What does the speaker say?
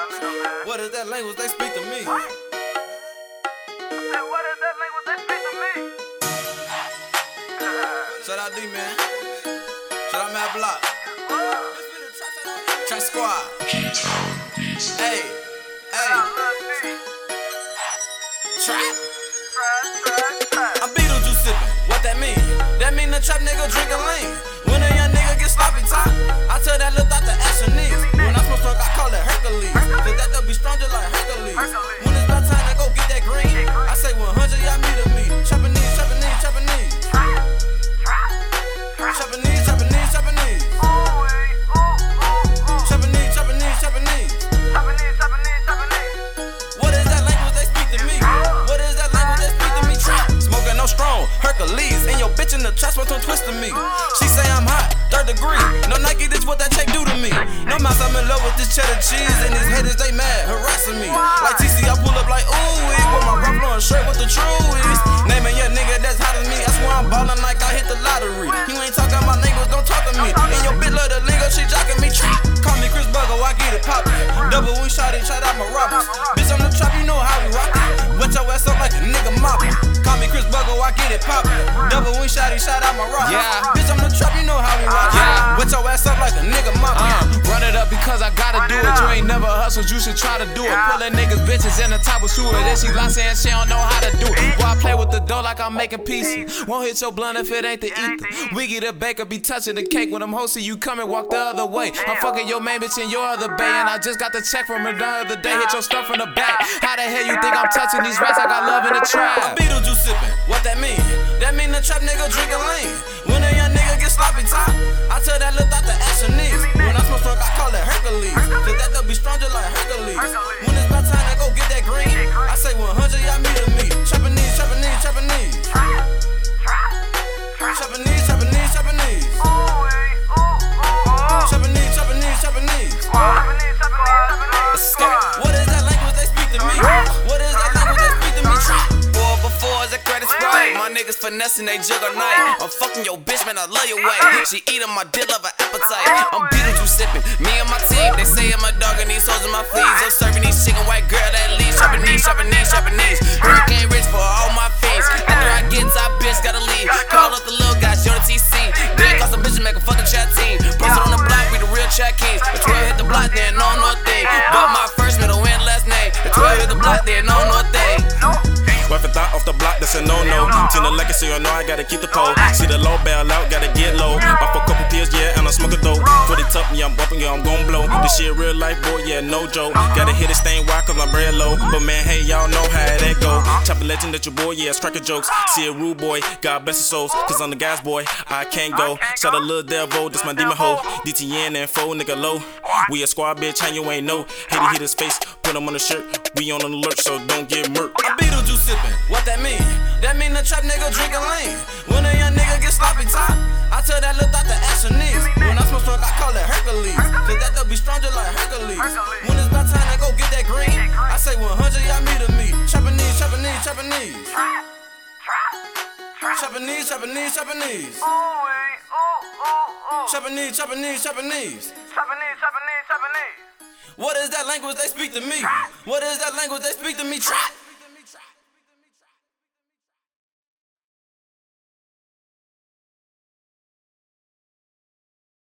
What is that language they speak to me? What? what is that language they speak to me? Shout out D man. Shout out Matt Block. Trap Squad. Hey, hey. Trap. I'm Beetlejuice sipping. What that mean? That mean the trap nigga drinking lean. In the trap to twist to me. She say I'm hot, third degree. No Nike, this what that tape do to me. No mouse, I'm in love with this cheddar cheese. And these haters, they mad, harassing me. Like TC, I pull up like ooh, with my rough blowing shirt with the truest. Naming your nigga that's hot as me. I swear I'm ballin' like I hit the lottery. You ain't talking my neighbors, don't talk to me. And your bitch love the lingo, she jocking me. Call me Chris Bugger, I get it poppin'. Double wing shot it, shout out my robbers. Bitch, I'm the trap, you know how we rock it. Your ass up like a nigga moppin'. Call me Chris Bugger, I get it poppin'. Double wing shot shout out my robbers. Yeah. Run it up because I gotta do it. You ain't never hustled, you should try to do it. Pulling niggas, bitches in the top of sewer. Then she lost and she don't know how to do it. Boy, I play with the dough like I'm making pieces. Won't hit your blunt if it ain't the ether. Wiggy the baker be touching the cake when I'm hosting you come and walk the other way. I'm fucking your main bitch in your other bay, and I just got the check from her the other day. Hit your stuff from the back. How the hell you think I'm touching these rats? I got love in the trap. Beetlejuice sippin', what that mean? That mean the trap nigga drinking lean. Finessing, they juggle night. I'm fucking your bitch, man, I love your way. She eating my dick, love her appetite. I'm Beetlejuice sipping, me and my team. They say I'm a dog and these hoes in my fleas. I'm serving these chicken white girl that leaves. Trapanese, Trapanese, Trapanese. Hurricane rich for all my fiends. After I get top, bitch, gotta leave. Call up the little guy, show the TC. Then call some bitches, make a fucking chat team. Posted on the block, we the real chat kings. The 12 hit the block, then no, no thing. But my first, middle, and last name. The 12 hit the block, then no, no thing. Wife and thought off the block, that's a no no. Tina legacy, I know I gotta keep the pole. See the low bail out, gotta get low. Off a couple pills, yeah, and I smoke a dope. For the top, yeah, I'm bumping, yeah, I'm gon' blow. This shit real life, boy, yeah, no joke. Gotta hit this thing wide, cause my bread low. But man, hey, y'all know how that go. Chop a legend that your boy, yeah, it's cracking jokes. See a rude boy, God bless his souls. Cause I'm the guy's boy, I can't go. Shout a little devil, this my demon hoe. DTN and foe, nigga low. We a squad, bitch, how you ain't know. Hit it, hit his face, put him on the shirt. We on an alert, so don't get murked. The trap nigga drinking lean. When a young nigga get sloppy top, I tell that little thought to ask your knees. When I smoke strong, I call it Hercules. Cause that they'll be strong just like Hercules. When it's about time to go get that green, I say 100, y'all meet of me. Trapanese, Trapanese, Trapanese. Trapanese, Trapanese, Trapanese. Trapanese, Trapanese, Trapanese. What is that language they speak to me? What is that language they speak to me? Trap.